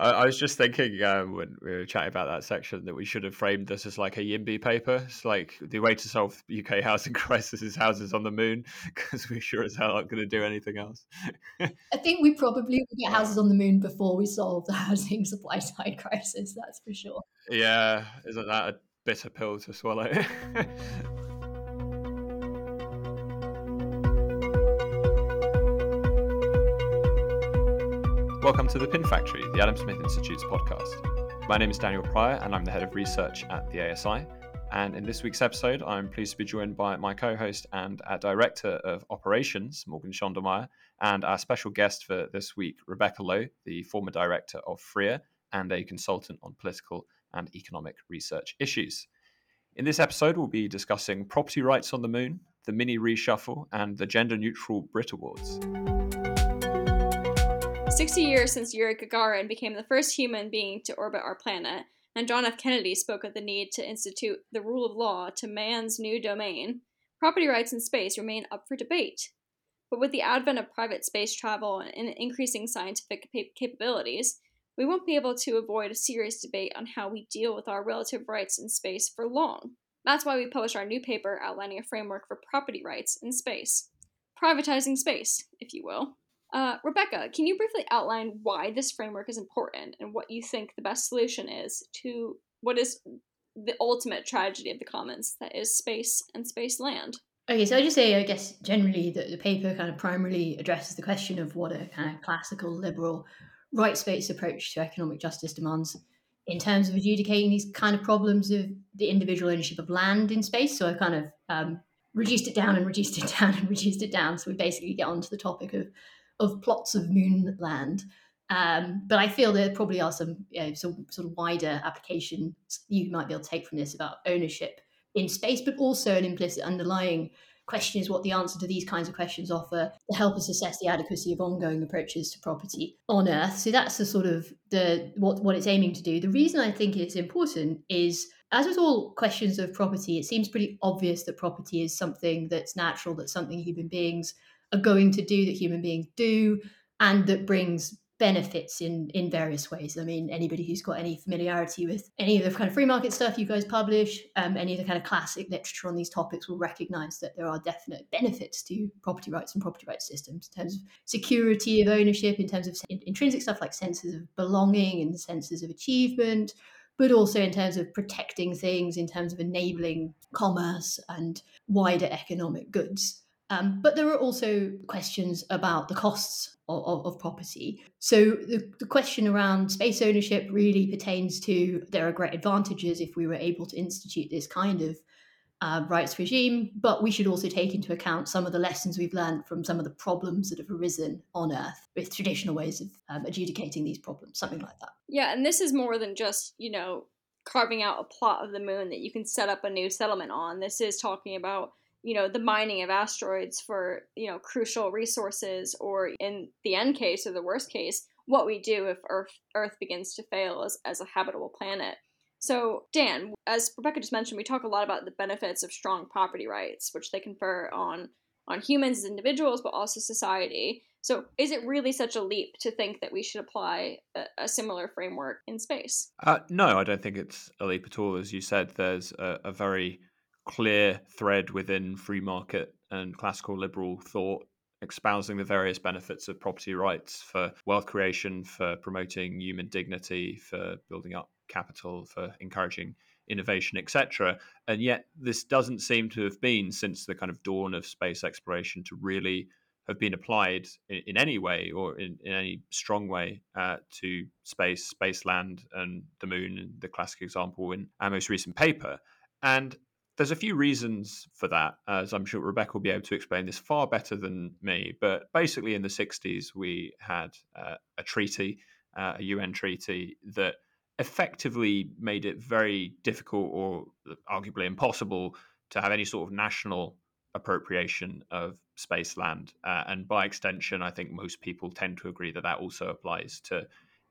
I, I was just thinking um, when we were chatting about that section that we should have framed this as like a YIMBY paper. It's like the way to solve UK housing crisis is houses on the moon because we sure as hell aren't going to do anything else. I think we probably will get houses on the moon before we solve the housing supply side crisis. That's for sure. Yeah, isn't that a bitter pill to swallow? Welcome to the Pin Factory, the Adam Smith Institute's podcast. My name is Daniel Pryor, and I'm the head of research at the ASI. And in this week's episode, I'm pleased to be joined by my co host and our director of operations, Morgan Schondelmeier, and our special guest for this week, Rebecca Lowe, the former director of FREER and a consultant on political and economic research issues. In this episode, we'll be discussing property rights on the moon, the mini reshuffle, and the gender neutral Brit Awards. 60 years since Yuri Gagarin became the first human being to orbit our planet, and John F. Kennedy spoke of the need to institute the rule of law to man's new domain, property rights in space remain up for debate. But with the advent of private space travel and increasing scientific capabilities, we won't be able to avoid a serious debate on how we deal with our relative rights in space for long. That's why we published our new paper outlining a framework for property rights in space. Privatizing space, if you will. Uh, Rebecca, can you briefly outline why this framework is important and what you think the best solution is to what is the ultimate tragedy of the commons that is space and space land? Okay, so I just say, I guess generally that the paper kind of primarily addresses the question of what a kind of classical liberal rights based approach to economic justice demands in terms of adjudicating these kind of problems of the individual ownership of land in space. So I kind of um, reduced it down and reduced it down and reduced it down. So we basically get onto the topic of of plots of moonland. Um, but I feel there probably are some, you know, some sort of wider applications you might be able to take from this about ownership in space, but also an implicit underlying question is what the answer to these kinds of questions offer to help us assess the adequacy of ongoing approaches to property on Earth. So that's the sort of the what what it's aiming to do. The reason I think it's important is as with all questions of property, it seems pretty obvious that property is something that's natural, that's something human beings are going to do that human beings do and that brings benefits in in various ways. I mean, anybody who's got any familiarity with any of the kind of free market stuff you guys publish, um, any of the kind of classic literature on these topics will recognize that there are definite benefits to property rights and property rights systems in terms of security of ownership, in terms of intrinsic stuff like senses of belonging and senses of achievement, but also in terms of protecting things, in terms of enabling commerce and wider economic goods. Um, but there are also questions about the costs of, of, of property. So the, the, question around space ownership really pertains to there are great advantages if we were able to institute this kind of uh, rights regime, but we should also take into account some of the lessons we've learned from some of the problems that have arisen on Earth with traditional ways of um, adjudicating these problems, something like that. Yeah, and this is more than just, you know, carving out a plot of the moon that you can set up a new settlement on. This is talking about you know the mining of asteroids for you know crucial resources or in the end case or the worst case what we do if earth earth begins to fail as, as a habitable planet. So dan as rebecca just mentioned we talk a lot about the benefits of strong property rights which they confer on on humans as individuals but also society. So is it really such a leap to think that we should apply a, a similar framework in space? Uh, no i don't think it's a leap at all. As you said there's a, a very clear thread within free market and classical liberal thought espousing the various benefits of property rights for wealth creation, for promoting human dignity, for building up capital, for encouraging innovation, etc. And yet, this doesn't seem to have been since the kind of dawn of space exploration to really have been applied in, in any way or in, in any strong way uh, to space, space land, and the moon, the classic example in our most recent paper. And there's a few reasons for that, as I'm sure Rebecca will be able to explain this far better than me. But basically, in the 60s, we had uh, a treaty, uh, a UN treaty, that effectively made it very difficult or arguably impossible to have any sort of national appropriation of space land. Uh, and by extension, I think most people tend to agree that that also applies to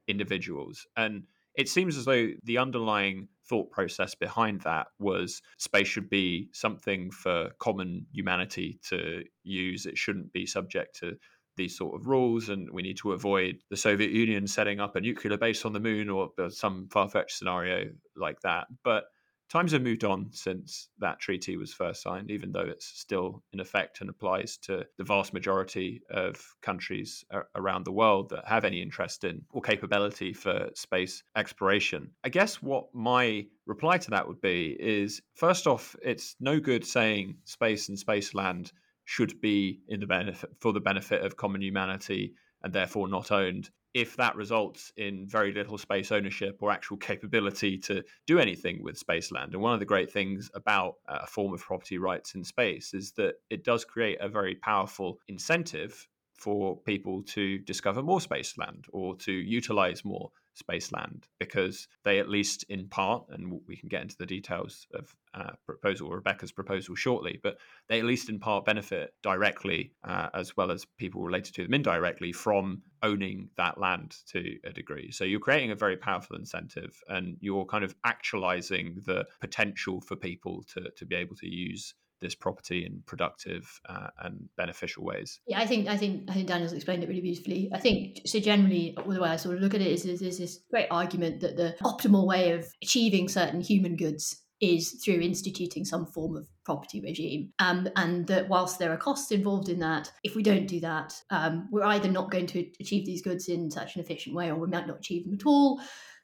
individuals. And it seems as though the underlying thought process behind that was space should be something for common humanity to use. It shouldn't be subject to these sort of rules, and we need to avoid the Soviet Union setting up a nuclear base on the moon or uh, some far fetched scenario like that. But times have moved on since that treaty was first signed, even though it's still in effect and applies to the vast majority of countries around the world that have any interest in or capability for space exploration. I guess what my reply to that would be is first off, it's no good saying space and space land should be in the benefit for the benefit of common humanity and therefore not owned if that results in very little space ownership or actual capability to do anything with space land. And one of the great things about uh, a form of property rights in space is that it does create a very powerful incentive for people to discover more space land or to utilize more space land because they at least in part and we can get into the details of uh, proposal rebecca's proposal shortly but they at least in part benefit directly uh, as well as people related to them indirectly from owning that land to a degree. So you're creating a very powerful incentive and you're kind of actualizing the potential for people to, to be able to use this property in productive uh, and beneficial ways. Yeah, I think I think I think Daniel's explained it really beautifully. I think so. Generally, the way I sort of look at it is, there's this great argument that the optimal way of achieving certain human goods is through instituting some form of property regime. Um, and that whilst there are costs involved in that, if we don't do that, um, we're either not going to achieve these goods in such an efficient way or we might not achieve them at all.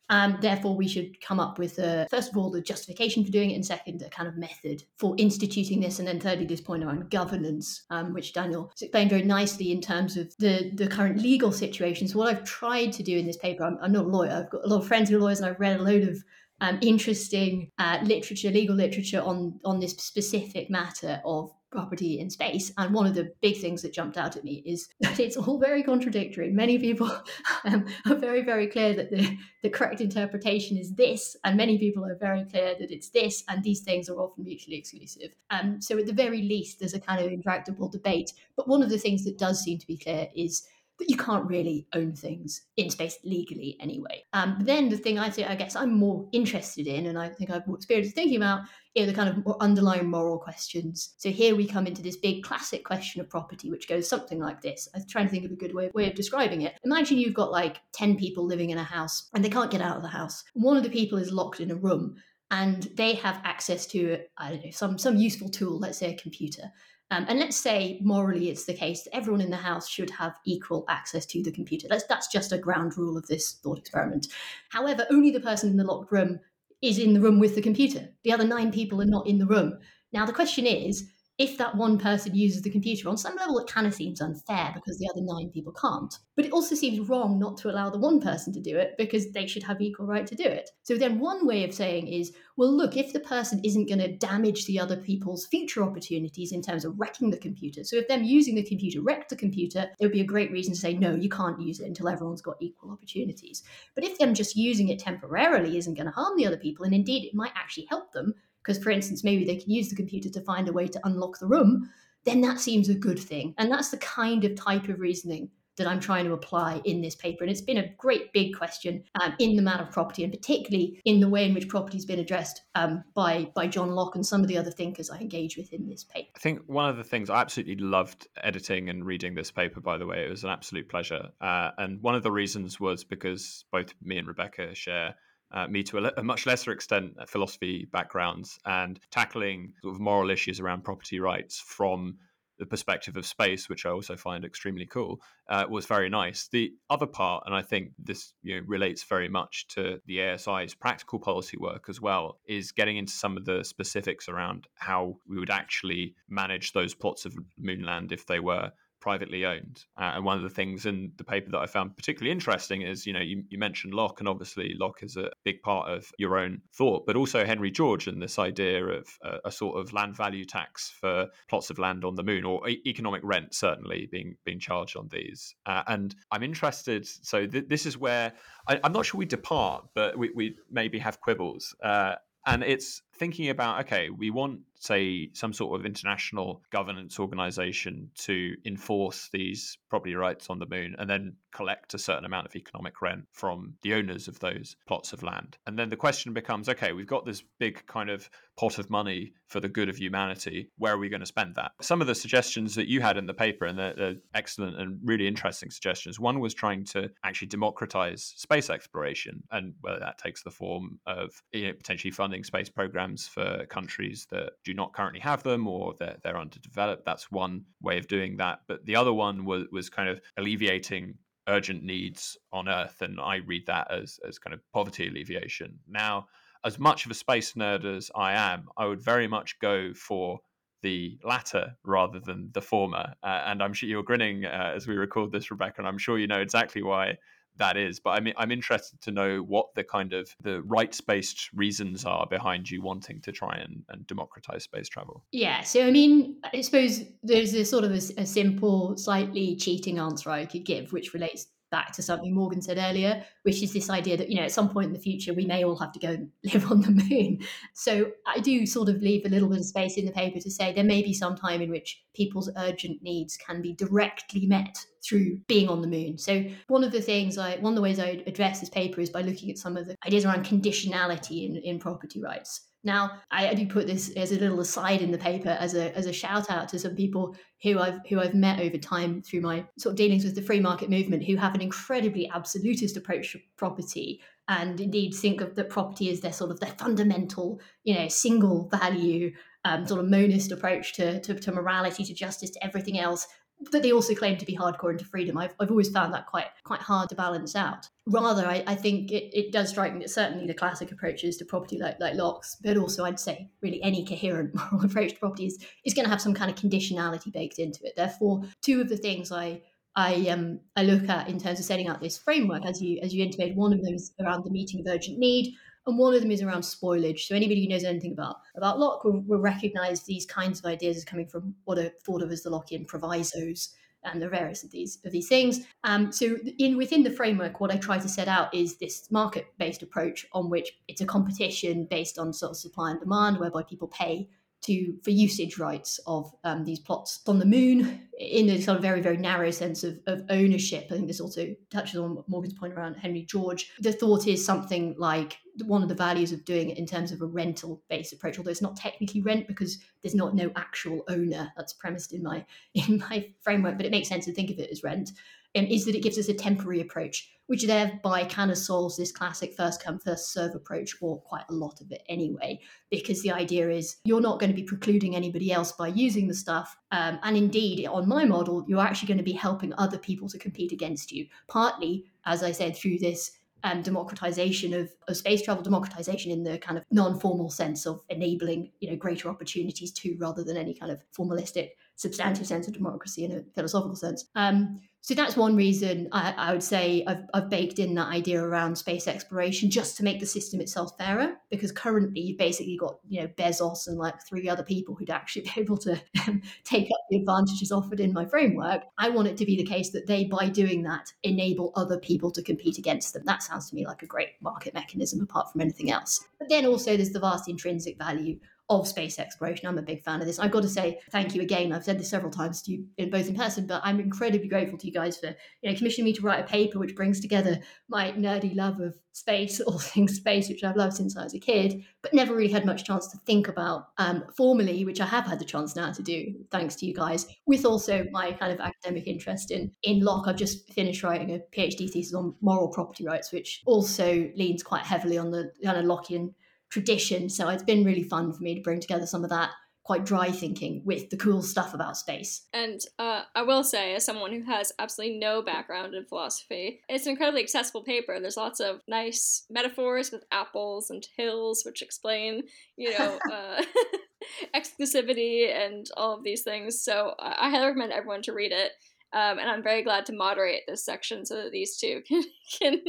And therefore, we should come up with, a, first of all, the justification for doing it, and second, a kind of method for instituting this. And then, thirdly, this point around governance, um, which Daniel has explained very nicely in terms of the, the current legal situation. So, what I've tried to do in this paper, I'm, I'm not a lawyer, I've got a lot of friends who are lawyers, and I've read a load of um, interesting uh, literature, legal literature on on this specific matter of property in space. And one of the big things that jumped out at me is that it's all very contradictory. Many people um, are very, very clear that the, the correct interpretation is this, and many people are very clear that it's this, and these things are often mutually exclusive. Um, so, at the very least, there's a kind of intractable debate. But one of the things that does seem to be clear is that you can't really own things in space legally anyway. Um, then the thing I say, I guess I'm more interested in, and I think I've more experience thinking about, are the kind of underlying moral questions. So here we come into this big classic question of property, which goes something like this. I'm trying to think of a good way, way of describing it. Imagine you've got like 10 people living in a house and they can't get out of the house. One of the people is locked in a room and they have access to, I don't know, some, some useful tool, let's say a computer. Um, and let's say morally it's the case that everyone in the house should have equal access to the computer. That's, that's just a ground rule of this thought experiment. However, only the person in the locked room is in the room with the computer. The other nine people are not in the room. Now, the question is if that one person uses the computer, on some level, it kind of seems unfair because the other nine people can't. But it also seems wrong not to allow the one person to do it because they should have equal right to do it. So then, one way of saying is, well, look, if the person isn't going to damage the other people's future opportunities in terms of wrecking the computer, so if them using the computer wrecked the computer, there would be a great reason to say, no, you can't use it until everyone's got equal opportunities. But if them just using it temporarily isn't going to harm the other people, and indeed it might actually help them, because for instance maybe they can use the computer to find a way to unlock the room then that seems a good thing and that's the kind of type of reasoning that I'm trying to apply in this paper. And it's been a great big question um, in the matter of property, and particularly in the way in which property has been addressed um, by by John Locke and some of the other thinkers I engage with in this paper. I think one of the things I absolutely loved editing and reading this paper. By the way, it was an absolute pleasure. Uh, and one of the reasons was because both me and Rebecca share uh, me to a, le- a, much lesser extent uh, philosophy backgrounds and tackling sort of moral issues around property rights from the perspective of space, which I also find extremely cool, uh, was very nice. The other part, and I think this you know, relates very much to the ASI's practical policy work as well, is getting into some of the specifics around how we would actually manage those plots of moonland if they were privately owned. Uh, and one of the things in the paper that I found particularly interesting is, you know, you, you, mentioned Locke, and obviously Locke is a big part of your own thought, but also Henry George and this idea of a, a sort of land value tax for plots of land on the moon, or e- economic rent certainly being being charged on these. Uh, and I'm interested. So th- this is where I, am not sure we depart, but we, we maybe have quibbles. Uh, and it's thinking about okay, we want say some sort of international governance organization to enforce these property rights on the moon and then collect a certain amount of economic rent from the owners of those plots of land. And then the question becomes okay, we've got this big kind of pot of money for the good of humanity. Where are we going to spend that? Some of the suggestions that you had in the paper, and they're, they're excellent and really interesting suggestions. One was trying to actually democratize space exploration, and whether that takes the form of you know, potentially funding space programs for countries that do not currently have them or they're, they're underdeveloped. That's one way of doing that. But the other one was, was kind of alleviating urgent needs on Earth. And I read that as, as kind of poverty alleviation. Now, as much of a space nerd as I am, I would very much go for the latter rather than the former. Uh, and I'm sure you're grinning uh, as we record this, Rebecca, and I'm sure you know exactly why that is. But I'm I'm interested to know what the kind of the rights based reasons are behind you wanting to try and, and democratize space travel. Yeah. So I mean, I suppose there's a sort of a, a simple, slightly cheating answer I could give, which relates back to something Morgan said earlier, which is this idea that, you know, at some point in the future, we may all have to go live on the moon. So I do sort of leave a little bit of space in the paper to say there may be some time in which people's urgent needs can be directly met through being on the moon. So one of the things I, one of the ways I address this paper is by looking at some of the ideas around conditionality in, in property rights. Now, I, do put this as a little aside in the paper as a as a shout out to some people who I've who I've met over time through my sort of dealings with the free market movement who have an incredibly absolutist approach to property and indeed think of that property as their sort of their fundamental, you know, single value, um, sort of monist approach to, to, to morality, to justice, to everything else but they also claim to be hardcore into freedom. I've, I've always found that quite quite hard to balance out. Rather, I, I think it, it does strike me that certainly the classic approaches to property like, like Locke's, but also I'd say really any coherent moral approach to property is, is going to have some kind of conditionality baked into it. Therefore, two of the things I I um I look at in terms of setting out this framework, as you as you intimated, one of them is around the meeting of urgent need, and one of them is around spoilage. So anybody who knows anything about about Locke will, will recognise these kinds of ideas as coming from what are thought of as the Lockean provisos and the various of these of these things. Um, so in within the framework, what I try to set out is this market based approach on which it's a competition based on sort of supply and demand, whereby people pay to for usage rights of um, these plots on the moon in a sort of very very narrow sense of, of ownership. I think this also touches on Morgan's point around Henry George. The thought is something like one of the values of doing it in terms of a rental based approach, although it's not technically rent because there's not no actual owner. That's premised in my in my framework, but it makes sense to think of it as rent um, is that it gives us a temporary approach, which thereby kind of solves this classic first come, first serve approach, or quite a lot of it anyway, because the idea is you're not going to be precluding anybody else by using the stuff. Um, and indeed, on my model, you're actually going to be helping other people to compete against you, partly, as I said, through this um, democratization of, of space travel, democratization in the kind of non-formal sense of enabling, you know, greater opportunities to, rather than any kind of formalistic, substantive sense of democracy in a philosophical sense. Um, so that's one reason I, I, would say I've, I've baked in that idea around space exploration just to make the system itself fairer. Because currently you've basically got you know Bezos and like three other people who'd actually be able to um, take up the advantages offered in my framework. I want it to be the case that they, by doing that, enable other people to compete against them. That sounds to me like a great market mechanism apart from anything else. But then also there's the vast intrinsic value of space exploration. I'm a big fan of this. I've got to say thank you again. I've said this several times to you, in both in person, but I'm incredibly grateful to you guys for you know commissioning me to write a paper which brings together my nerdy love of space, all things space, which I've loved since I was a kid, but never really had much chance to think about um, formally, which I have had the chance now to do, thanks to you guys, with also my kind of academic interest in in Locke. I've just finished writing a PhD thesis on moral property rights, which also leans quite heavily on the kind of Lockean tradition. So it's been really fun for me to bring together some of that quite dry thinking with the cool stuff about space. And uh, I will say, as someone who has absolutely no background in philosophy, it's an incredibly accessible paper. There's lots of nice metaphors with apples and hills, which explain, you know, uh, exclusivity and all of these things. So I highly recommend everyone to read it. Um, and I'm very glad to moderate this section so that these two can, can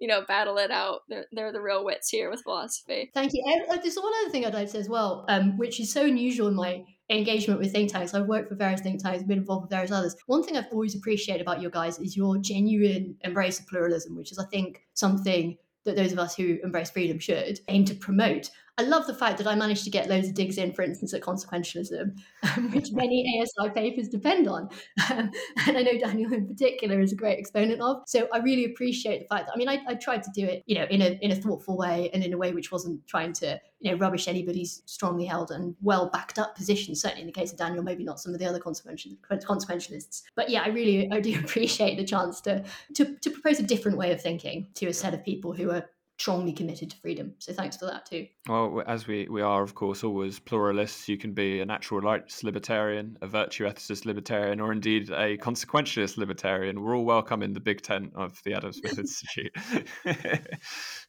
you know, battle it out. They're, they're the real wits here with philosophy. Thank you. And uh, there's one other thing I'd like to say as well, um, which is so unusual in my engagement with think tanks. I've worked for various think tanks, been involved with various others. One thing I've always appreciated about your guys is your genuine embrace of pluralism, which is, I think, something that those of us who embrace freedom should aim to promote. I love the fact that I managed to get loads of digs in, for instance, at consequentialism, um, which many ASI papers depend on. Um, and I know Daniel in particular is a great exponent of. So I really appreciate the fact that, I mean, I, I tried to do it, you know, in a, in a thoughtful way and in a way which wasn't trying to, you know, rubbish anybody's strongly held and well backed up position. Certainly in the case of Daniel, maybe not some of the other consequentialists. But yeah, I really, I do appreciate the chance to, to, to propose a different way of thinking to a set of people who are strongly committed to freedom. So thanks for that too. Well, as we, we are, of course, always pluralists, you can be a natural rights libertarian, a virtue ethicist libertarian, or indeed a consequentialist libertarian. We're all welcome in the big tent of the Adam Smith Institute.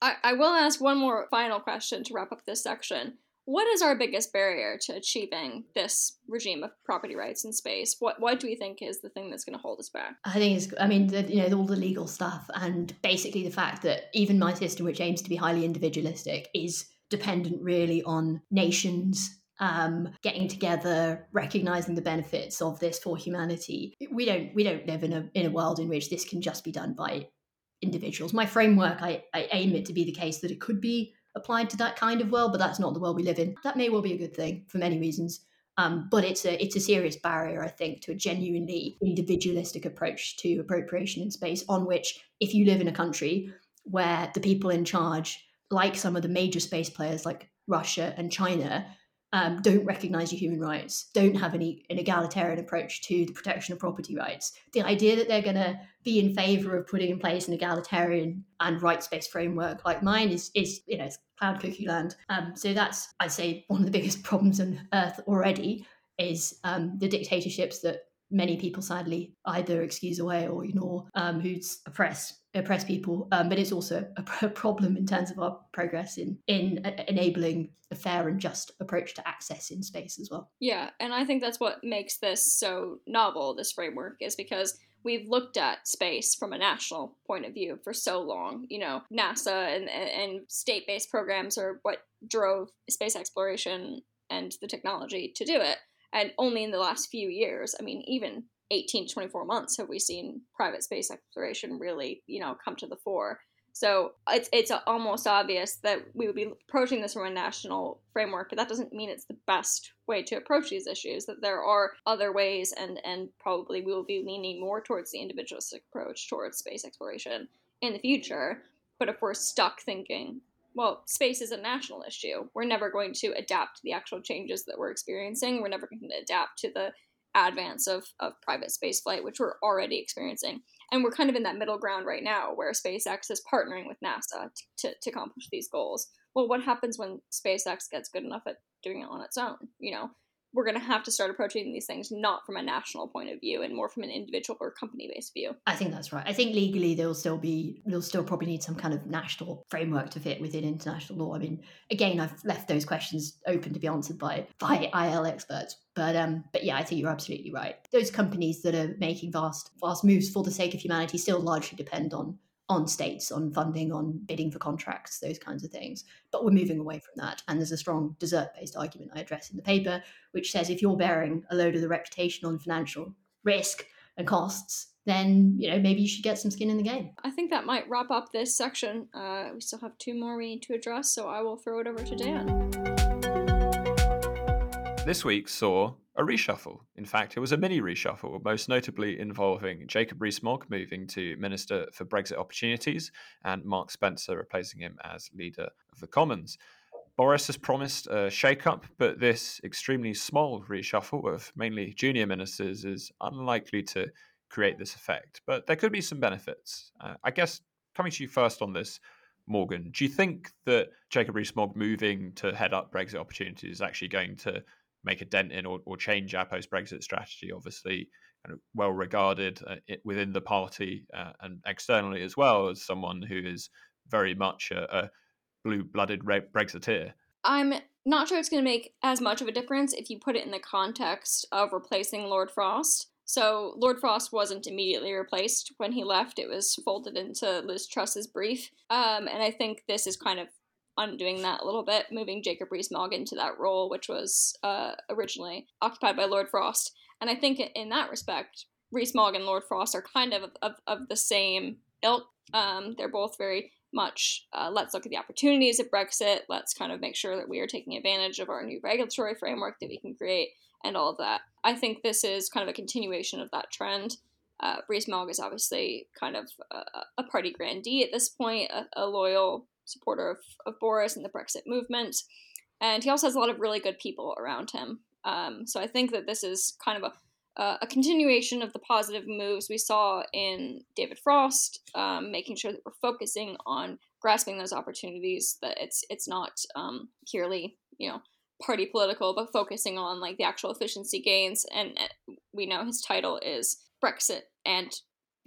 I, I will ask one more final question to wrap up this section what is our biggest barrier to achieving this regime of property rights in space? What what do we think is the thing that's going to hold us back? I think it's I mean the, you know all the legal stuff and basically the fact that even my system, which aims to be highly individualistic, is dependent really on nations um, getting together, recognizing the benefits of this for humanity. We don't we don't live in a in a world in which this can just be done by individuals. My framework, I, I aim it to be the case that it could be applied to that kind of world, but that's not the world we live in. That may well be a good thing for many reasons. Um, but it's a it's a serious barrier, I think, to a genuinely individualistic approach to appropriation in space. On which, if you live in a country where the people in charge, like some of the major space players like Russia and China, um, don't recognize your human rights, don't have any an egalitarian approach to the protection of property rights. The idea that they're going to be in favor of putting in place an egalitarian and rights-based framework like mine is is you know cloud cuckoo land. Um, so that's I'd say one of the biggest problems on Earth already is um, the dictatorships that many people sadly either excuse away or ignore um, who's oppressed oppress people um, but it's also a, problem in terms of our progress in in enabling a fair and just approach to access in space as well yeah and i think that's what makes this so novel this framework is because we've looked at space from a national point of view for so long. You know, NASA and, and state based programs are what drove space exploration and the technology to do it. And only in the last few years, I mean, even 18 to 24 months, have we seen private space exploration really, you know, come to the fore. So it's it's almost obvious that we would be approaching this from a national framework, but that doesn't mean it's the best way to approach these issues. That there are other ways, and and probably we will be leaning more towards the individualistic approach towards space exploration in the future. But if we're stuck thinking, well, space is a national issue, we're never going to adapt to the actual changes that we're experiencing. We're never going to adapt to the advance of, of private spaceflight, which we're already experiencing. And we're kind of in that middle ground right now where SpaceX is partnering with NASA to, to, to accomplish these goals. Well, what happens when SpaceX gets good enough at doing it on its own? You know, we're going to have to start approaching these things not from a national point of view and more from an individual or company based view. I think that's right. I think legally there'll still be there'll still probably need some kind of national framework to fit within international law. I mean, again, I've left those questions open to be answered by by IL experts. But um, but yeah, I think you're absolutely right. Those companies that are making vast vast moves for the sake of humanity still largely depend on on states, on funding, on bidding for contracts, those kinds of things. But we're moving away from that. And there's a strong desert based argument I address in the paper, which says if you're bearing a load of the reputational and financial risk and costs, then you know maybe you should get some skin in the game. I think that might wrap up this section. Uh, we still have two more we need to address, so I will throw it over to Dan. This week saw a reshuffle. In fact, it was a mini reshuffle, most notably involving Jacob Rees-Mogg moving to Minister for Brexit Opportunities and Mark Spencer replacing him as leader of the Commons. Boris has promised a shake-up, but this extremely small reshuffle of mainly junior ministers is unlikely to create this effect. But there could be some benefits. Uh, I guess coming to you first on this, Morgan, do you think that Jacob Rees-Mogg moving to head up Brexit Opportunities is actually going to make a dent in or, or change our post Brexit strategy. Obviously, kind of well regarded uh, within the party uh, and externally as well as someone who is very much a, a blue blooded Brexiteer. I'm not sure it's going to make as much of a difference if you put it in the context of replacing Lord Frost. So Lord Frost wasn't immediately replaced when he left; it was folded into Liz Truss's brief, um, and I think this is kind of undoing that a little bit, moving Jacob Rees-Mogg into that role, which was uh, originally occupied by Lord Frost. And I think in that respect, Rees-Mogg and Lord Frost are kind of of, of the same ilk. Um, they're both very much uh, let's look at the opportunities of Brexit, let's kind of make sure that we are taking advantage of our new regulatory framework that we can create, and all of that. I think this is kind of a continuation of that trend. Uh, Rees-Mogg is obviously kind of a, a, party grandee at this point, a, a loyal supporter of, of, Boris and the Brexit movement. And he also has a lot of really good people around him. Um, so I think that this is kind of a uh, a continuation of the positive moves we saw in David Frost, um, making sure that we're focusing on grasping those opportunities. That it's it's not um, purely you know party political, but focusing on like the actual efficiency gains. And we know his title is Brexit and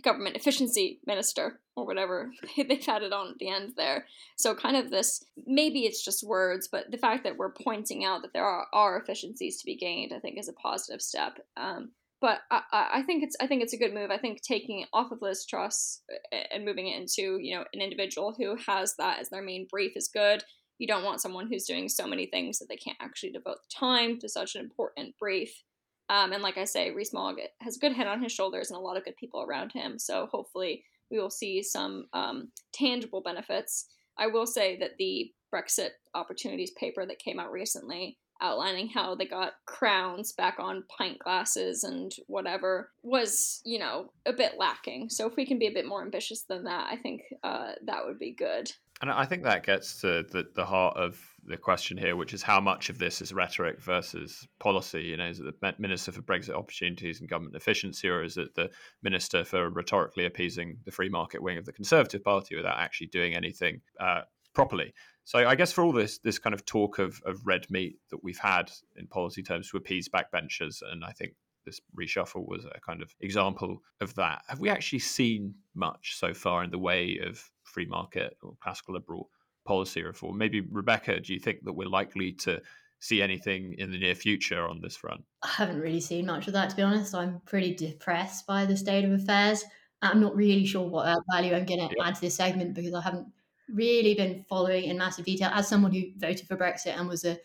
government efficiency minister or whatever they've added on at the end there. So kind of this maybe it's just words, but the fact that we're pointing out that there are, are efficiencies to be gained, I think, is a positive step. Um, but I, I think it's I think it's a good move. I think taking it off of Liz Truss uh, and moving it into you know an individual who has that as their main brief is good. You don't want someone who's doing so many things that they can't actually devote time to such an important brief. Um, and like I say, Rees-Mogg has a good head on his shoulders and a lot of good people around him. So hopefully we will see some um, tangible benefits. I will say that the Brexit opportunities paper that came out recently outlining how they got crowns back on pint glasses and whatever was, you know, a bit lacking. So if we can be a bit more ambitious than that, I think uh, that would be good. And I think that gets to the, the heart of the question here, which is how much of this is rhetoric versus policy. You know, is it the Minister for Brexit Opportunities and Government Efficiency, or is it the Minister for rhetorically appeasing the free market wing of the Conservative Party without actually doing anything uh, properly? So I guess for all this this kind of talk of, of red meat that we've had in policy terms to appease backbenchers, and I think this reshuffle was a kind of example of that. Have we actually seen much so far in the way of free market or classical liberal policy reform? Maybe Rebecca, do you think that we're likely to see anything in the near future on this front? I haven't really seen much of that, to be honest. I'm pretty depressed by the state of affairs. I'm not really sure what value I'm going to yeah. add to this segment because I haven't really been following in massive detail as someone who voted for Brexit and was a,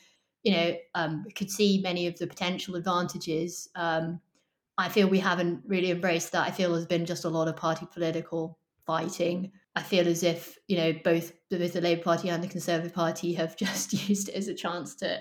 you know, um, could see many of the potential advantages. Um, I feel we haven't really embraced that. I feel there's been just a lot of party political fighting. I feel as if you know both both the Labour Party and the Conservative Party have just used it as a chance to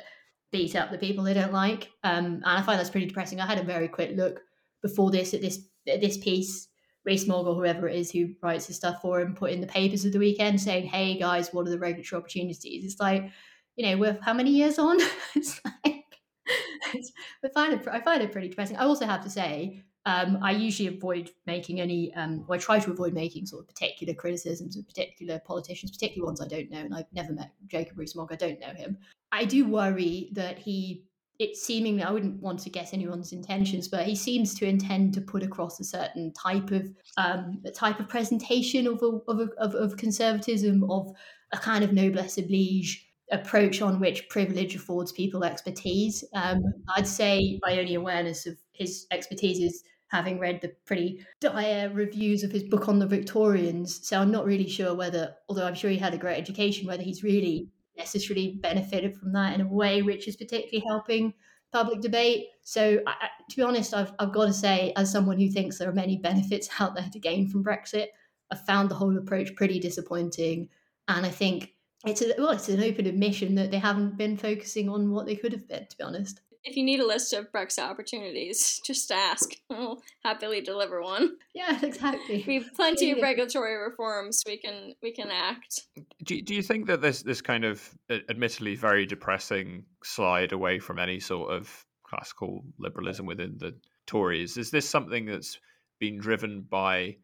beat up the people they don't like, um, and I find that's pretty depressing. I had a very quick look before this at this at this piece Rees-Mogg or whoever it is who writes his stuff for him put in the papers of the weekend saying, "Hey guys, what are the regulatory opportunities?" It's like, you know, we're how many years on? it's like, it's, I find it I find it pretty depressing. I also have to say, um, I usually avoid making any, um, or I try to avoid making sort of particular criticisms of particular politicians, particularly ones I don't know. And I've never met Jacob Rees-Mogg. I don't know him. I do worry that he it seemingly, I wouldn't want to guess anyone's intentions, but he seems to intend to put across a certain type of um, a type of presentation of, a, of, a, of, of conservatism, of a kind of noblesse oblige approach on which privilege affords people expertise. Um, I'd say my only awareness of his expertise is having read the pretty dire reviews of his book on the Victorians. So I'm not really sure whether, although I'm sure he had a great education, whether he's really necessarily benefited from that in a way which is particularly helping public debate. So, I, to be honest, I've, I've got to say, as someone who thinks there are many benefits out there to gain from Brexit, I found the whole approach pretty disappointing. And I think it's a, well, it's an open admission that they haven't been focusing on what they could have been, to be honest if you need a list of Brexit opportunities, just ask. We'll happily deliver one. Yeah, exactly. We have plenty of regulatory reforms we can we can act. Do, do you think that this this kind of uh, admittedly very depressing slide away from any sort of classical liberalism within the Tories is this something that's been driven by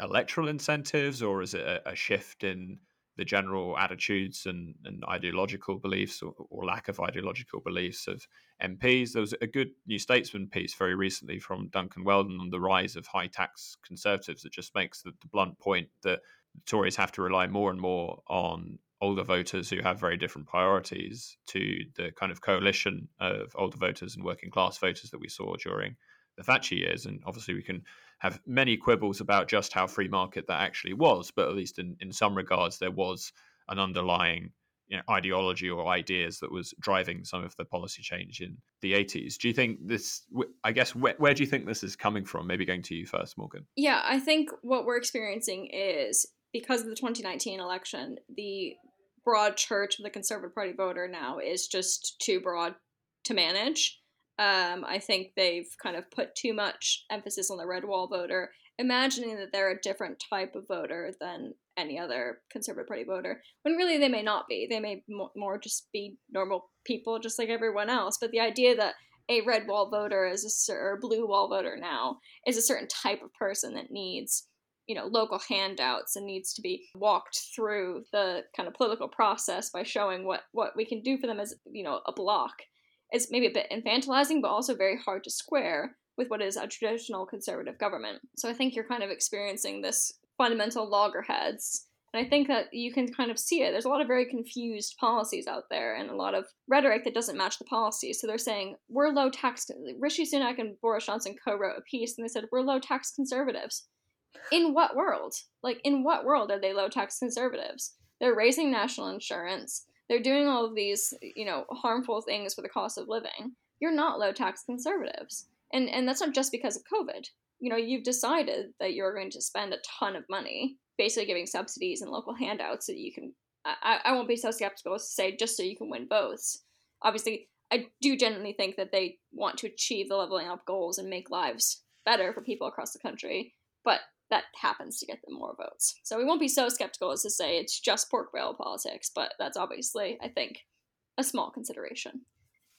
electoral incentives, or is it a, a shift in the general attitudes and, and ideological beliefs or, or, lack of ideological beliefs of MPs. There was a good New Statesman piece very recently from Duncan Weldon on the rise of high tax conservatives that just makes the, the blunt point that Tories have to rely more and more on older voters who have very different priorities to the kind of coalition of older voters and working class voters that we saw during the Thatcher years. And obviously, we can have many quibbles about just how free market that actually was, but at least in, in some regards, there was an underlying you know, ideology or ideas that was driving some of the policy change in the 80s. Do you think this, I guess, where, where do you think this is coming from? Maybe going to you first, Morgan. Yeah, I think what we're experiencing is because of the 2019 election, the broad church of the Conservative Party voter now is just too broad to manage. Um, I think they've kind of put too much emphasis on the red wall voter, imagining that they're a different type of voter than any other Conservative Party voter, when really they may not be. They may more just be normal people, just like everyone else. But the idea that a red wall voter is a or blue wall voter now is a certain type of person that needs you know local handouts and needs to be walked through the kind of political process by showing what what we can do for them as you know a block is maybe a bit infantilizing but also very hard to square with what is a traditional conservative government so i think you're kind of experiencing this fundamental loggerheads and I think that you can kind of see it. There's a lot of very confused policies out there and a lot of rhetoric that doesn't match the policies. So they're saying, we're low tax. Rishi Sunak and Boris Johnson co wrote a piece and they said, we're low tax conservatives in what world? Like, in what world are they low tax conservatives? They're raising national insurance. They're doing all of these, you know, harmful things for the cost of living. You're not low tax conservatives. And, and that's not just because of COVID. You know, you've decided that you're going to spend a ton of money basically giving subsidies and local handouts so that you can. I, I won't be so skeptical as to say just so you can win votes. Obviously, I do genuinely think that they want to achieve the leveling up goals and make lives better for people across the country. But that happens to get them more votes. So we won't be so skeptical as to say it's just pork barrel politics, but that's obviously, I think, a small consideration.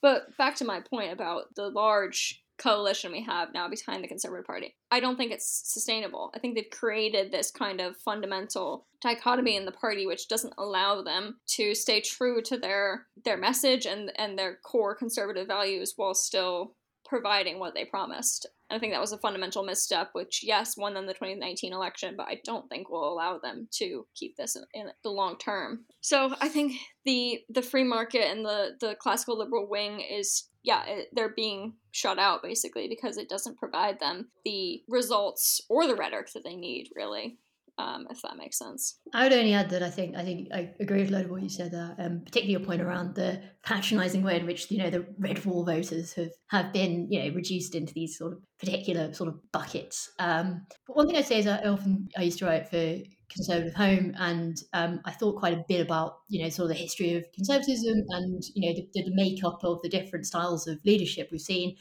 But back to my point about the large coalition we have now behind the Conservative Party. I don't think it's sustainable. I think they've created this kind of fundamental dichotomy in the party which doesn't allow them to stay true to their their message and and their core conservative values while still providing what they promised. I think that was a fundamental misstep, which, yes, won them the 2019 election, but I don't think will allow them to keep this in, in, the long term. So I think the the free market and the the classical liberal wing is yeah it, they're being shut out basically because it doesn't provide them the results or the rhetoric that they need really um, if that makes sense. I would only add that I think I think I agree with a lot of what you said there, um, particularly your point around the patronising way in which you know the red wall voters have have been you know reduced into these sort of particular sort of buckets. Um, but one thing I'd say is I often I used to write for Conservative Home, and um, I thought quite a bit about you know sort of the history of conservatism and you know the, the makeup of the different styles of leadership we've seen.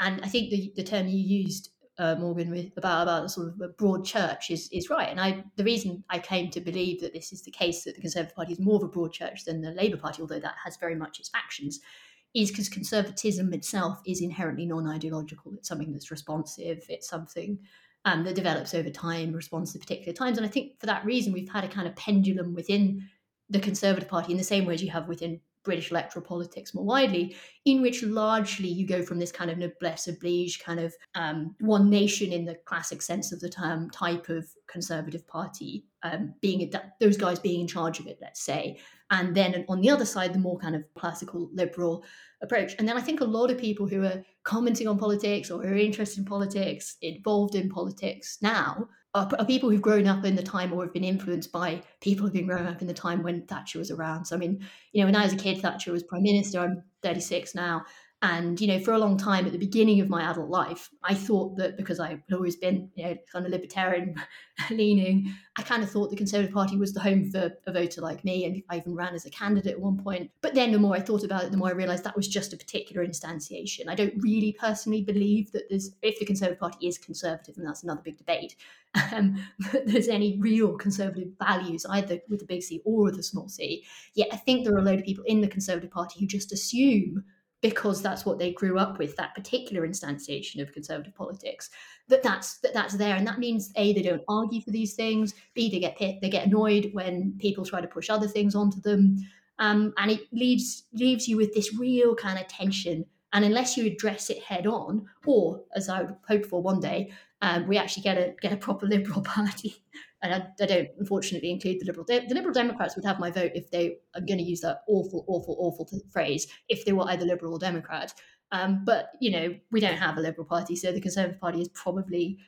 And I think the, the term you used uh, Morgan with about about sort of a broad church is is right. And I the reason I came to believe that this is the case that the Conservative Party is more of a broad church than the Labour Party, although that has very much its factions, is because conservatism itself is inherently non-ideological. It's something that's responsive. It's something um, that develops over time, responds to particular times. And I think for that reason, we've had a kind of pendulum within the Conservative Party in the same way as you have within British electoral politics more widely, in which largely you go from this kind of noblesse oblige, kind of um, one nation in the classic sense of the term type of conservative party, um, being those guys being in charge of it, let's say, and then on the other side, the more kind of classical liberal approach. And then I think a lot of people who are commenting on politics or who are interested in politics, involved in politics now, are, are, people who've grown up in the time or have been influenced by people who've been growing up in the time when Thatcher was around. So, I mean, you know, when I was a kid, Thatcher was prime minister. I'm 36 now. And, you know, for a long time at the beginning of my adult life, I thought that because I had always been, you know, kind of libertarian leaning, I kind of thought the Conservative Party was the home for a voter like me. And I even ran as a candidate at one point. But then the more I thought about it, the more I realized that was just a particular instantiation. I don't really personally believe that there's, if the Conservative Party is conservative, and that's another big debate, um, that there's any real conservative values either with the big C or with the small c. Yet I think there are a load of people in the Conservative Party who just assume because that's what they grew up with that particular instantiation of conservative politics that that's that that's there. And that means a they don't argue for these things. B they get they get annoyed when people try to push other things onto them. Um, and it leaves leaves you with this real kind of tension. And unless you address it head on or as i would hope for one day um, we actually get a get a proper liberal party and I, I, don't unfortunately include the liberal the liberal democrats would have my vote if they are going to use that awful awful awful phrase if they were either liberal or democrat. Um, but you know we don't have a liberal party so the conservative party is probably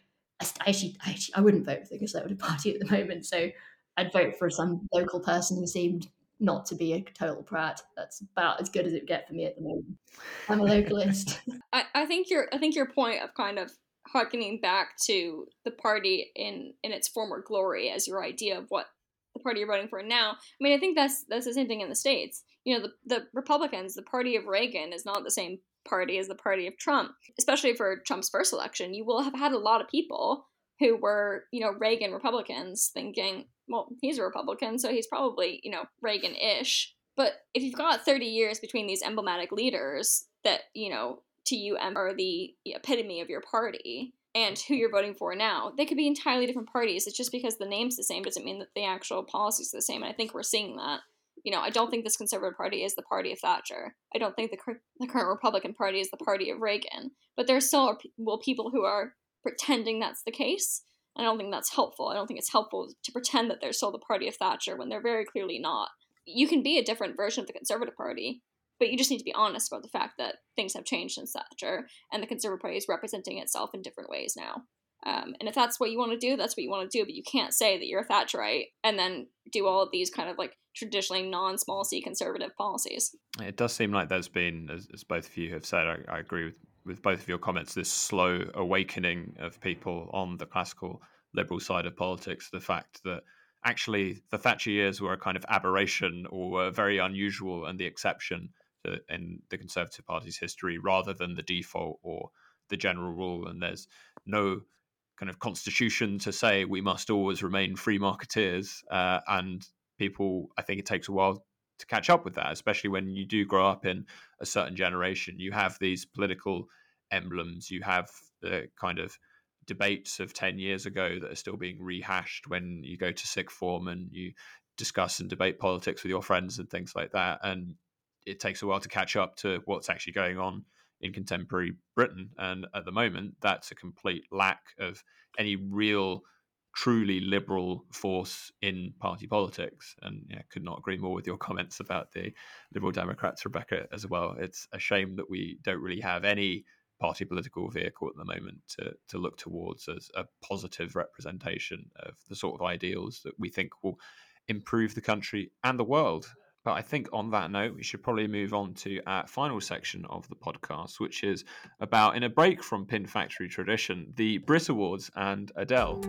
I actually, I actually i wouldn't vote for the conservative party at the moment so i'd vote for some local person who seemed not to be a total prat. That's about as good as it would get for me at the moment. I'm a localist. I, I think your i think your point of kind of harkening back to the party in in its former glory as your idea of what the party you're voting for now. I mean, I think that's that's the same thing in the states. You know, the the Republicans, the party of Reagan, is not the same party as the party of Trump. Especially for Trump's first election, you will have had a lot of people who were, you know, Reagan Republicans thinking, well, he's a Republican, so he's probably, you know, Reagan-ish. But if you've got 30 years between these emblematic leaders that, you know, to you are the epitome of your party, and who you're voting for now, they could be entirely different parties. It's just because the name's the same doesn't mean that the actual policies are the same. And I think we're seeing that. You know, I don't think this Conservative Party is the party of Thatcher. I don't think the, the current Republican Party is the party of Reagan. But there still are well, people who are pretending that's the case. I don't think that's helpful. I don't think it's helpful to pretend that they're still the party of Thatcher when they're very clearly not. You can be a different version of the Conservative Party, but you just need to be honest about the fact that things have changed since Thatcher, and the Conservative Party is representing itself in different ways now. Um, and if that's what you want to do, that's what you want to do. But you can't say that you're a Thatcherite and then do all of these kind of like traditionally non-small c conservative policies. It does seem like there's been, as, as both of you have said, I, I agree with, with both of your comments, this slow awakening of people on the classical liberal side of politics. The fact that actually the Thatcher years were a kind of aberration or were very unusual and the exception in the Conservative Party's history rather than the default or the general rule. And there's no kind of constitution to say we must always remain free marketeers. Uh, and people, I think it takes a while to catch up with that, especially when you do grow up in a certain generation. You have these political emblems, you have the kind of debates of 10 years ago that are still being rehashed when you go to sixth form and you discuss and debate politics with your friends and things like that. And it takes a while to catch up to what's actually going on in contemporary Britain. And at the moment, that's a complete lack of any real, truly liberal force in party politics. And yeah, could not agree more with your comments about the Liberal Democrats, Rebecca, as well. It's a shame that we don't really have any party political vehicle at the moment to, to look towards as a positive representation of the sort of ideals that we think will improve the country and the world. But I think on that note, we should probably move on to our final section of the podcast, which is about, in a break from Pin Factory tradition, the Brit Awards and Adele.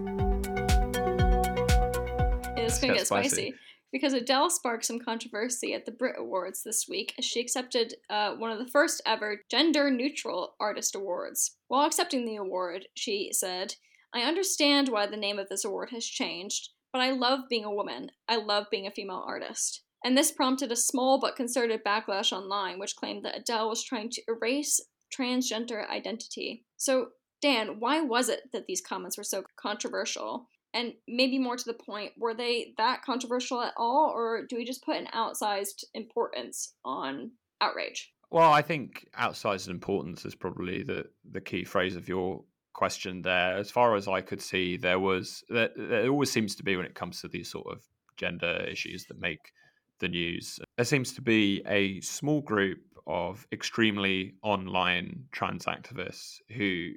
It's going to get spicy. spicy. Because Adele sparked some controversy at the Brit Awards this week as she accepted uh, one of the first ever gender neutral artist awards. While accepting the award, she said, I understand why the name of this award has changed, but I love being a woman. I love being a female artist. And this prompted a small but concerted backlash online, which claimed that Adele was trying to erase transgender identity. So, Dan, why was it that these comments were so controversial? And maybe more to the point, were they that controversial at all, or do we just put an outsized importance on outrage? Well, I think outsized importance is probably the, the key phrase of your question there. As far as I could see, there was there, there always seems to be when it comes to these sort of gender issues that make the news. There seems to be a small group of extremely online trans activists who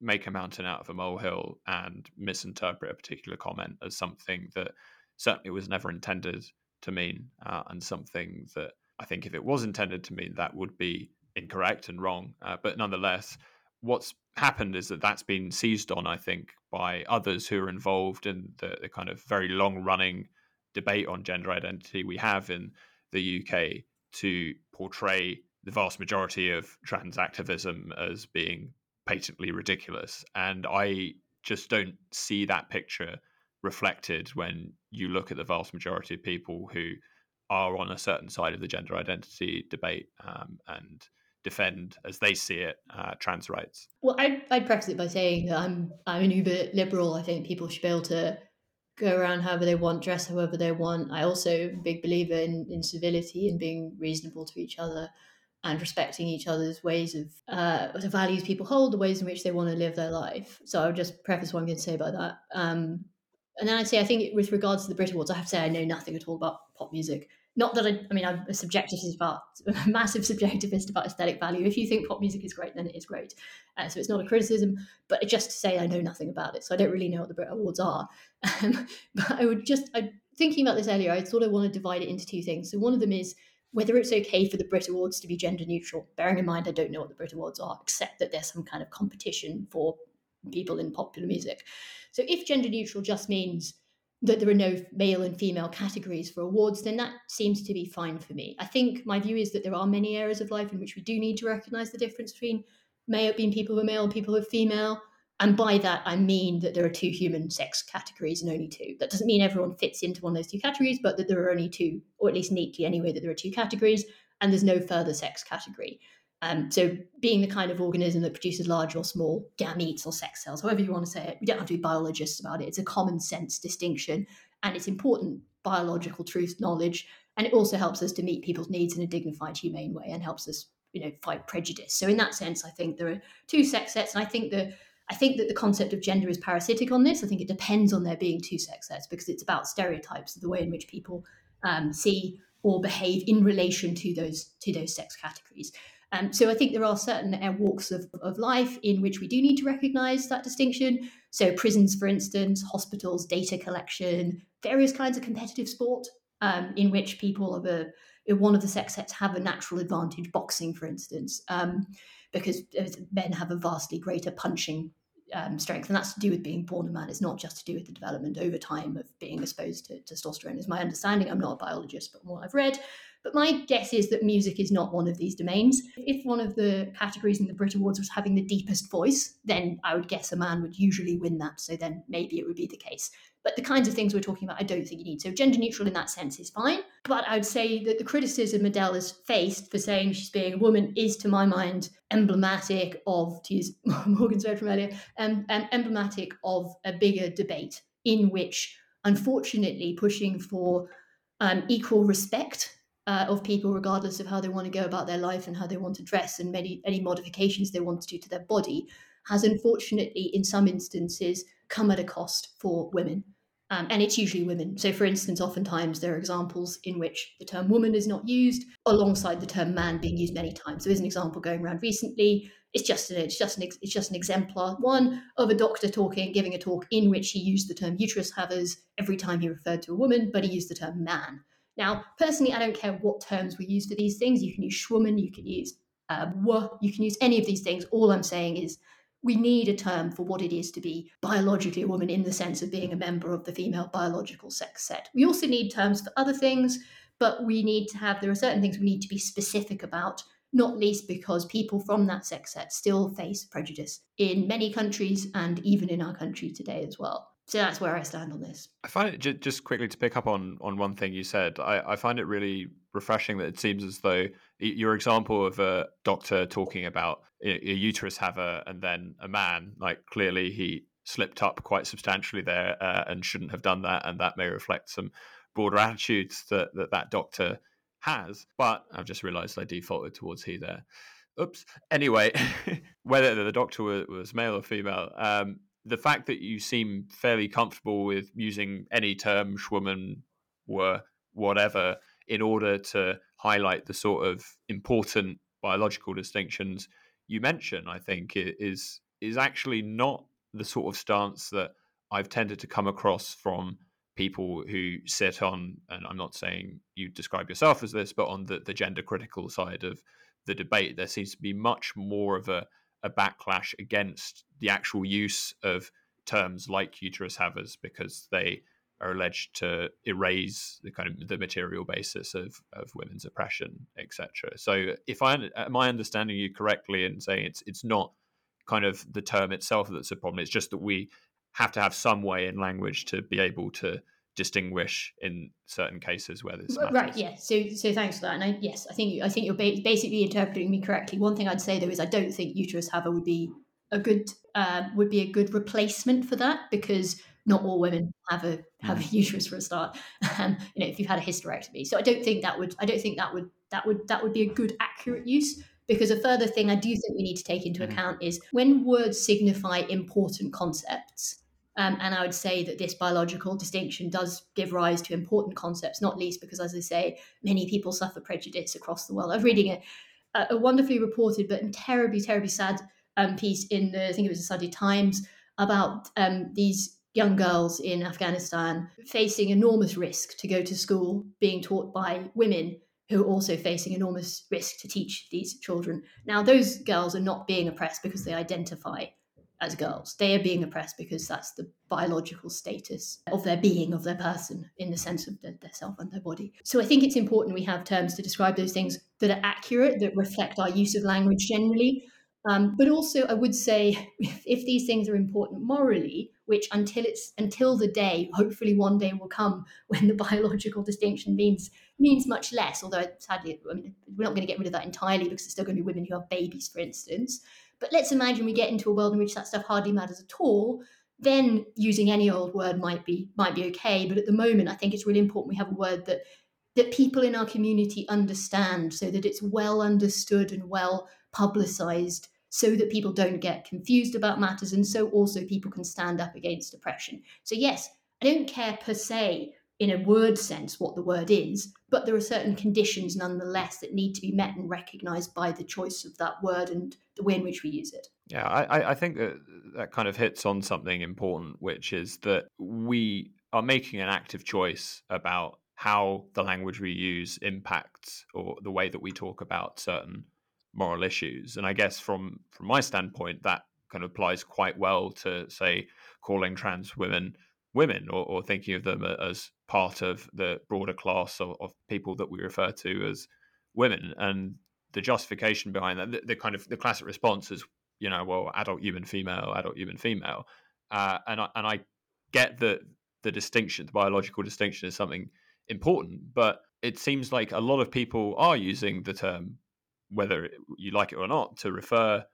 make a mountain out of a molehill and misinterpret a particular comment as something that certainly was never intended to mean, uh, and something that I think if it was intended to mean, that would be incorrect and wrong. Uh, but nonetheless, what's happened is that that's been seized on, I think, by others who are involved in the, the kind of very long running debate on gender identity we have in the UK to portray the vast majority of trans activism as being patently ridiculous. And I just don't see that picture reflected when you look at the vast majority of people who are on a certain side of the gender identity debate um, and defend, as they see it, uh, trans rights. Well, I'd, I'd preface it by saying that I'm I'm an uber liberal. I think people should be able to go around however they want, dress however they want. I also big believer in, in civility and being reasonable to each other and respecting each other's ways of uh, the values people hold, the ways in which they want to live their life. So I would just preface what I'm going to say about that. Um, and then I'd say I think with regards to the Brit Awards, I have to say I know nothing at all about pop music not that I, I mean, I'm a subjectivist about a massive subjectivist about aesthetic value. If you think pop music is great, then it is great. Uh, so it's not a criticism, but just to say I know nothing about it. So I don't really know what the Brit Awards are. Um, but I would just, I thinking about this earlier, I thought I want to divide it into two things. So one of them is whether it's okay for the Brit Awards to be gender neutral. Bearing in mind, I don't know what the Brit Awards are, except that there's some kind of competition for people in popular music. So if gender neutral just means that there are no male and female categories for awards, then that seems to be fine for me. I think my view is that there are many areas of life in which we do need to recognize the difference between male being people who are male and people who are female. And by that, I mean that there are two human sex categories and only two. That doesn't mean everyone fits into one of those two categories, but that there are only two, or at least neatly anyway, that there are two categories, and there's no further sex category. Um, so, being the kind of organism that produces large or small gametes or sex cells, however you want to say it, we don't have to be biologists about it. It's a common sense distinction, and it's important biological truth knowledge. And it also helps us to meet people's needs in a dignified, humane way, and helps us, you know, fight prejudice. So, in that sense, I think there are two sex sets, and I think the I think that the concept of gender is parasitic on this. I think it depends on there being two sex sets because it's about stereotypes of the way in which people um, see or behave in relation to those to those sex categories. Um, so I think there are certain uh, walks of, of life in which we do need to recognise that distinction. So prisons, for instance, hospitals, data collection, various kinds of competitive sport um, in which people of a one of the sex sets have a natural advantage. Boxing, for instance, um, because men have a vastly greater punching um, strength, and that's to do with being born a man. It's not just to do with the development over time of being exposed to testosterone. Is my understanding. I'm not a biologist, but what I've read, but my guess is that music is not one of these domains. If one of the categories in the Brit Awards was having the deepest voice, then I would guess a man would usually win that. So then maybe it would be the case. But the kinds of things we're talking about, I don't think you need. So gender neutral in that sense is fine. But I would say that the criticism Adele has faced for saying she's being a woman is, to my mind, emblematic of, to use Morgan's word from earlier, um, um, emblematic of a bigger debate in which, unfortunately, pushing for um, equal respect uh, of people, regardless of how they want to go about their life and how they want to dress and many any modifications they want to do to their body, has unfortunately, in some instances, come at a cost for women. Um, and it's usually women. So, for instance, oftentimes there are examples in which the term woman is not used alongside the term man being used many times. So, there's an example going around recently. It's just an it's just an it's just an exemplar one of a doctor talking, giving a talk in which he used the term uterus havers every time he referred to a woman, but he used the term man. Now, personally, I don't care what terms we use for these things. You can use schwoman, you can use uh, you can use any of these things. All I'm saying is we need a term for what it is to be biologically a woman in the sense of being a member of the female biological sex set. We also need terms for other things, but we need to have, there are certain things we need to be specific about, not least because people from that sex set still face prejudice in many countries and even in our country today as well so that's where I stand on this. I find it just quickly to pick up on on one thing you said. I, I find it really refreshing that it seems as though your example of a doctor talking about a, uterus haver and then a man, like clearly he slipped up quite substantially there uh, and shouldn't have done that, and that may reflect some broader attitudes that that, that doctor has. But I've just realised I defaulted towards he there. Oops. Anyway, whether the doctor was, was male or female, um, the fact that you seem fairly comfortable with using any term, schwoman, were, whatever, in order to highlight the sort of important biological distinctions you mention, I think is is actually not the sort of stance that I've tended to come across from people who sit on, and I'm not saying you describe yourself as this, but on the, the gender critical side of the debate, there seems to be much more of a a backlash against the actual use of terms like uterus havers because they are alleged to erase the kind of the material basis of, of women's oppression, etc. So, if I am I understanding you correctly and saying it's it's not kind of the term itself that's a problem. It's just that we have to have some way in language to be able to distinguish in certain cases where this matters. right yeah so so thanks for that and I, yes i think i think you're ba- basically interpreting me correctly one thing i'd say though is i don't think uterus haver would be a good uh, would be a good replacement for that because not all women have a have mm. a uterus for a start um, you know if you've had a hysterectomy so i don't think that would i don't think that would that would that would be a good accurate use because a further thing i do think we need to take into mm. account is when words signify important concepts um, and I would say that this biological distinction does give rise to important concepts, not least because, as I say, many people suffer prejudice across the world. I was reading a, a wonderfully reported but terribly, terribly sad um, piece in the, I think it was the Sunday Times, about um, these young girls in Afghanistan facing enormous risk to go to school, being taught by women who are also facing enormous risk to teach these children. Now, those girls are not being oppressed because they identify as girls. They are being oppressed because that's the biological status of their being, of their person, in the sense of their, their self and their body. So I think it's important we have terms to describe those things that are accurate, that reflect our use of language generally. Um, but also, I would say, if, if these things are important morally, which until it's until the day, hopefully one day will come when the biological distinction means means much less. Although sadly, I mean, we're not going to get rid of that entirely because there's still going to be women who have babies, for instance. But let's imagine we get into a world in which that stuff hardly matters at all. Then using any old word might be might be okay. But at the moment, I think it's really important we have a word that that people in our community understand, so that it's well understood and well publicized, so that people don't get confused about matters, and so also people can stand up against oppression. So yes, I don't care per se in a word sense what the word is, but there are certain conditions nonetheless that need to be met and recognized by the choice of that word and the way in which we use it. Yeah, I, I think that that kind of hits on something important, which is that we are making an active choice about how the language we use impacts or the way that we talk about certain moral issues. And I guess from from my standpoint, that kind of applies quite well to say calling trans women women or, or thinking of them as part of the broader class of, of, people that we refer to as women and the justification behind that the, the, kind of the classic response is you know well adult human female adult human female. Uh, and I, and I get that the distinction the biological distinction is something important but it seems like a lot of people are using the term whether you like it or not to refer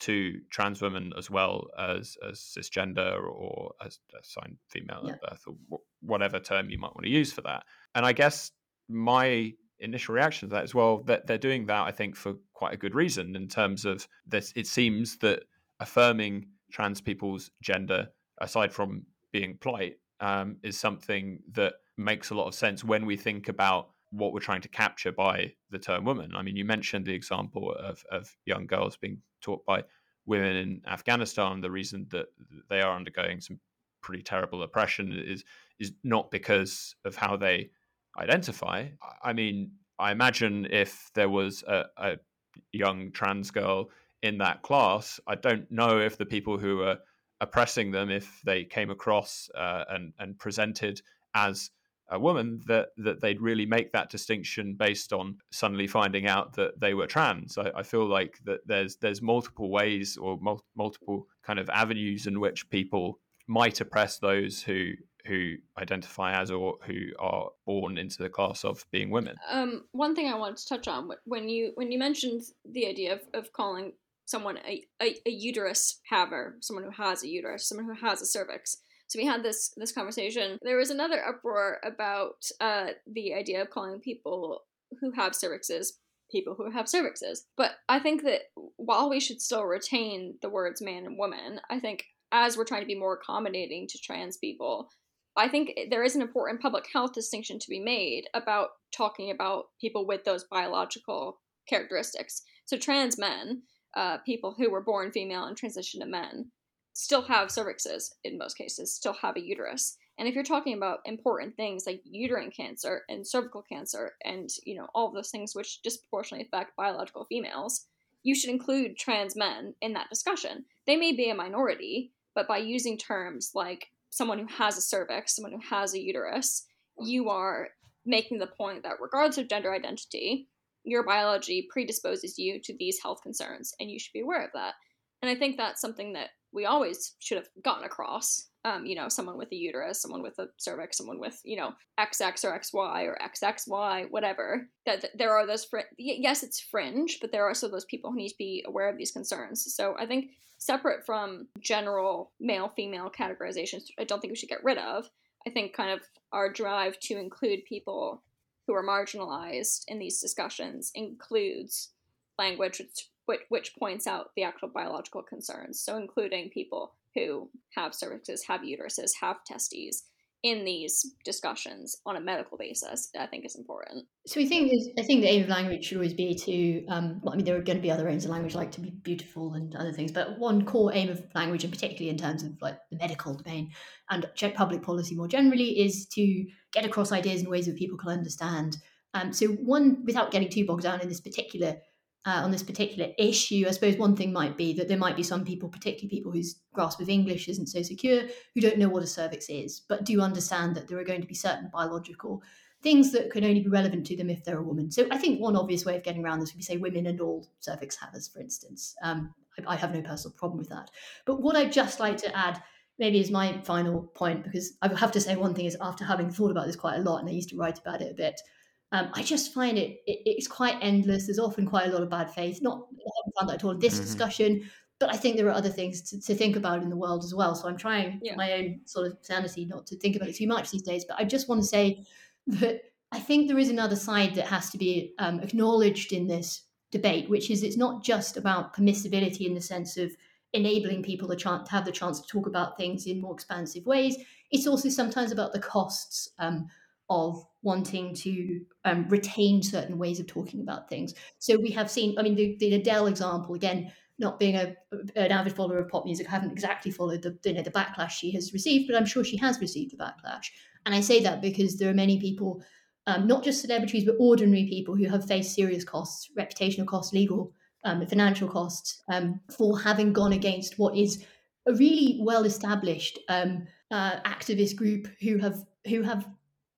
to trans women as well as as cisgender or as assigned female yeah. at birth or whatever term you might want to use for that. And I guess my initial reaction to that as well that they're doing that I think for quite a good reason in terms of this it seems that affirming trans people's gender aside from being polite um, is something that makes a lot of sense when we think about what we're trying to capture by the term woman. I mean, you mentioned the example of, of young girls being taught by women in Afghanistan. The reason that they are undergoing some pretty terrible oppression is is not because of how they identify. I mean, I imagine if there was a, a young trans girl in that class, I don't know if the people who are oppressing them, if they came across uh, and and presented as a woman that that they'd really make that distinction based on suddenly finding out that they were trans. I, I feel like that there's there's multiple ways or mul- multiple kind of avenues in which people might oppress those who who identify as or who are born into the class of being women. Um, one thing I wanted to touch on when you when you mentioned the idea of, of calling someone a, a, a uterus haver, someone who has a uterus, someone who has a cervix so we had this this conversation. There was another uproar about uh, the idea of calling people who have cervixes people who have cervixes. But I think that while we should still retain the words man and woman, I think as we're trying to be more accommodating to trans people, I think there is an important public health distinction to be made about talking about people with those biological characteristics. So trans men, uh, people who were born female and transition to men, still have cervixes in most cases, still have a uterus. And if you're talking about important things like uterine cancer and cervical cancer and, you know, all those things which disproportionately affect biological females, you should include trans men in that discussion. They may be a minority, but by using terms like someone who has a cervix, someone who has a uterus, you are making the point that regardless of gender identity, your biology predisposes you to these health concerns, and you should be aware of that. And I think that's something that we always should have gotten across. Um, you know, someone with a uterus, someone with a cervix, someone with, you know, XX or XY or XXY, whatever. That, that there are those, fr- yes, it's fringe, but there are also those people who need to be aware of these concerns. So I think separate from general male female categorizations, I don't think we should get rid of. I think kind of our drive to include people who are marginalized in these discussions includes language which which, which points out the actual biological concerns. So, including people who have cervixes, have uteruses, have testes in these discussions on a medical basis, I think is important. So, we think I think the aim of language should always be to. Um, well, I mean, there are going to be other aims of language, like to be beautiful and other things, but one core aim of language, and particularly in terms of like the medical domain and public policy more generally, is to get across ideas in ways that people can understand. Um, so, one, without getting too bogged down in this particular uh, on this particular issue. I suppose one thing might be that there might be some people, particularly people whose grasp of English isn't so secure, who don't know what a cervix is, but do understand that there are going to be certain biological things that can only be relevant to them if they're a woman. So I think one obvious way of getting around this would be say women and all cervix havers, for instance. Um, I, I, have no personal problem with that. But what I'd just like to add, maybe is my final point, because I have to say one thing is after having thought about this quite a lot, and I used to write about it a bit, um, I just find it, it, it's quite endless. There's often quite a lot of bad faith. Not I haven't found that at all in this mm-hmm. discussion, but I think there are other things to, to, think about in the world as well. So I'm trying yeah. my own sort of sanity not to think about it too much these days. But I just want to say that I think there is another side that has to be um, acknowledged in this debate, which is it's not just about permissibility in the sense of enabling people to, to have the chance to talk about things in more expansive ways. It's also sometimes about the costs um, of wanting to um, retain certain ways of talking about things. So we have seen, I mean, the, the Adele example again. Not being a, an avid follower of pop music, I haven't exactly followed the, you know, the backlash she has received, but I'm sure she has received the backlash. And I say that because there are many people um, not just celebrities, but ordinary people who have faced serious costs, reputational costs, legal, um, financial costs, um, for having gone against what is a really well established um, uh, activist group who have who have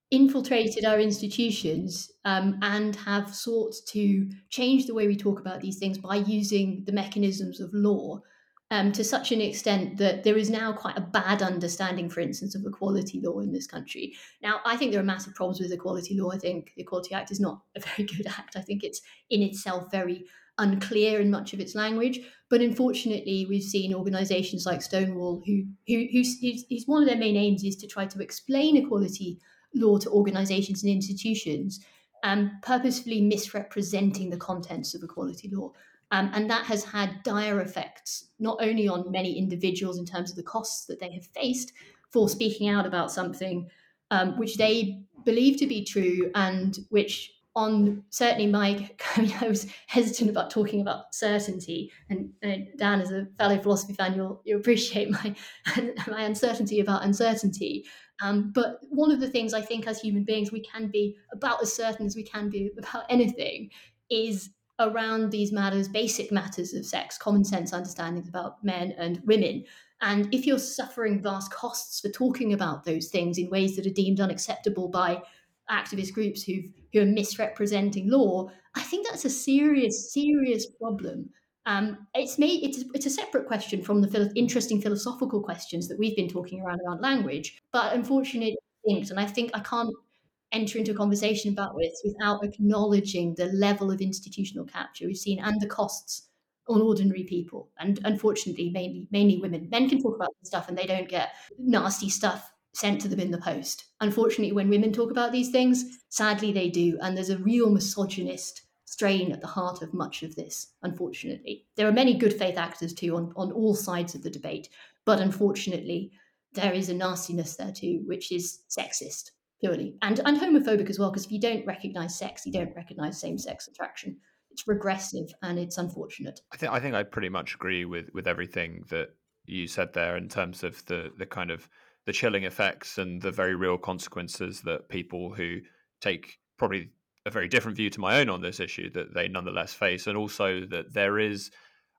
infiltrated our institutions um, and have sought to change the way we talk about these things by using the mechanisms of law um, to such an extent that there is now quite a bad understanding, for instance, of equality law in this country. Now, I think there are massive problems with equality law. I think the Equality Act is not a very good act. I think it's in itself very unclear in much of its language. But unfortunately, we've seen organisations like Stonewall, who, who who's, who's one of their main aims is to try to explain equality law to organisations and institutions, um, purposefully misrepresenting the contents of equality law. Um, and that has had dire effects, not only on many individuals in terms of the costs that they have faced for speaking out about something um, which they believe to be true and which on certainly my I, mean, I was hesitant about talking about certainty and, and Dan as a fellow philosophy fan you'll, you'll appreciate my my uncertainty about uncertainty um, but one of the things I think as human beings we can be about as certain as we can be about anything is around these matters, basic matters of sex, common sense understandings about men and women. And if you're suffering vast costs for talking about those things in ways that are deemed unacceptable by activist groups who who are misrepresenting law, I think that's a serious, serious problem. Um, it's made it's, it's a separate question from the philo- interesting philosophical questions that we've been talking around around language, but unfortunately, and I think I can't enter into a conversation about this without acknowledging the level of institutional capture we've seen and the costs on ordinary people and unfortunately mainly mainly women. Men can talk about this stuff and they don't get nasty stuff sent to them in the post. Unfortunately when women talk about these things sadly they do. And there's a real misogynist strain at the heart of much of this unfortunately. There are many good faith actors too on, on all sides of the debate. But unfortunately there is a nastiness there too which is sexist purely. And and homophobic as well because if you don't recognize sex you don't recognize same-sex attraction. It's regressive and it's unfortunate. I think i think i pretty much agree with with everything that you said there in terms of the the kind of the chilling effects and the very real consequences that people who take probably a very different view to my own on this issue that they nonetheless face and also that there is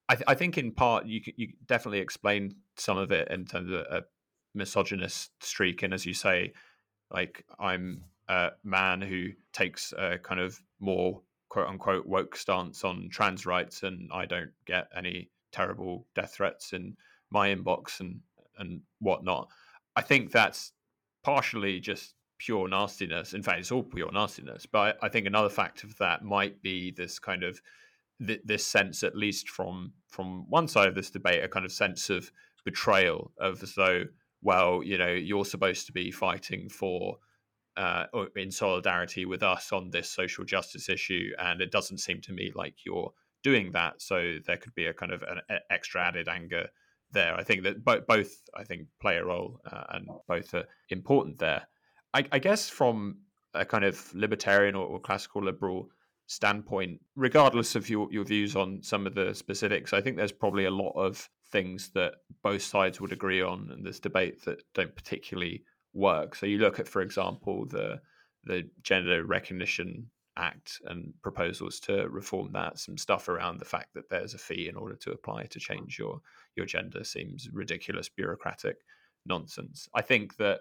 I, th- I think in part you you definitely explain some of it in terms of a misogynist streak and as you say like I'm a man who takes a kind of more quote unquote woke stance on trans rights, and I don't get any terrible death threats in my inbox and and whatnot. I think that's partially just pure nastiness. In fact, it's all pure nastiness. But I, think another factor of that might be this kind of th- this sense, at least from from one side of this debate, a kind of sense of betrayal of as though well, you know, you're supposed to be fighting for uh, in solidarity with us on this social justice issue, and it doesn't seem to me like you're doing that. So there could be a kind of an extra added anger there. I think that both, both I think play a role, uh, and both are important there. I, I, guess from a kind of libertarian or, or classical liberal standpoint, regardless of your, your views on some of the specifics, I think there's probably a lot of things that both sides would agree on and this debate that don't particularly work. So you look at, for example, the the gender recognition Act and proposals to reform that. Some stuff around the fact that there's a fee in order to apply to change your your gender seems ridiculous, bureaucratic nonsense. I think that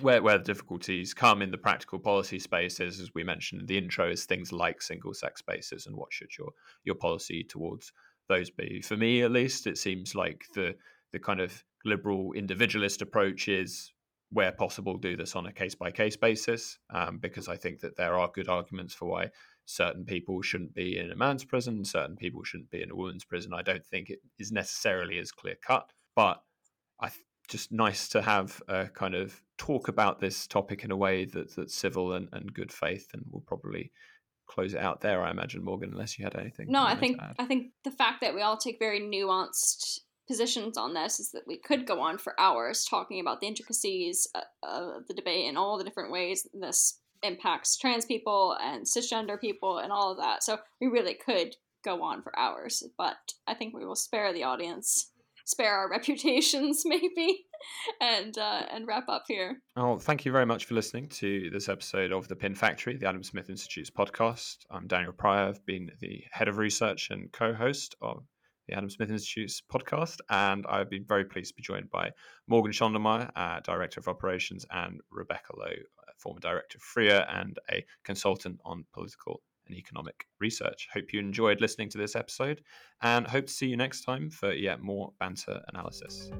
where where the difficulties come in the practical policy spaces, as we mentioned in the intro, is things like single sex spaces and what should your your policy towards those be. For me, at least, it seems like the the kind of liberal individualist approach is where possible do this on a case by case basis um, because I think that there are good arguments for why certain people shouldn't be in a man's prison, certain people shouldn't be in a woman's prison. I don't think it is necessarily as clear cut, but I th- just nice to have a kind of talk about this topic in a way that that's civil and, and good faith, and we'll probably close it out there. I imagine Morgan, unless you had anything. No, I think I think the fact that we all take very nuanced positions on this is that we could go on for hours talking about the intricacies uh, of the debate and all the different ways this impacts trans people and cisgender people and all of that. So we really could go on for hours, but I think we will spare the audience spare our reputations maybe and uh, and wrap up here oh thank you very much for listening to this episode of the pin factory the adam smith institute's podcast i'm daniel pryor i've been the head of research and co-host of the Adam Smith Institute's podcast, and I've been very pleased to be joined by Morgan Schondelmeier, uh, Director of Operations, and Rebecca Lowe, former Director of FREER and a consultant on political and economic research. Hope you enjoyed listening to this episode and hope to see you next time for yet more banter analysis.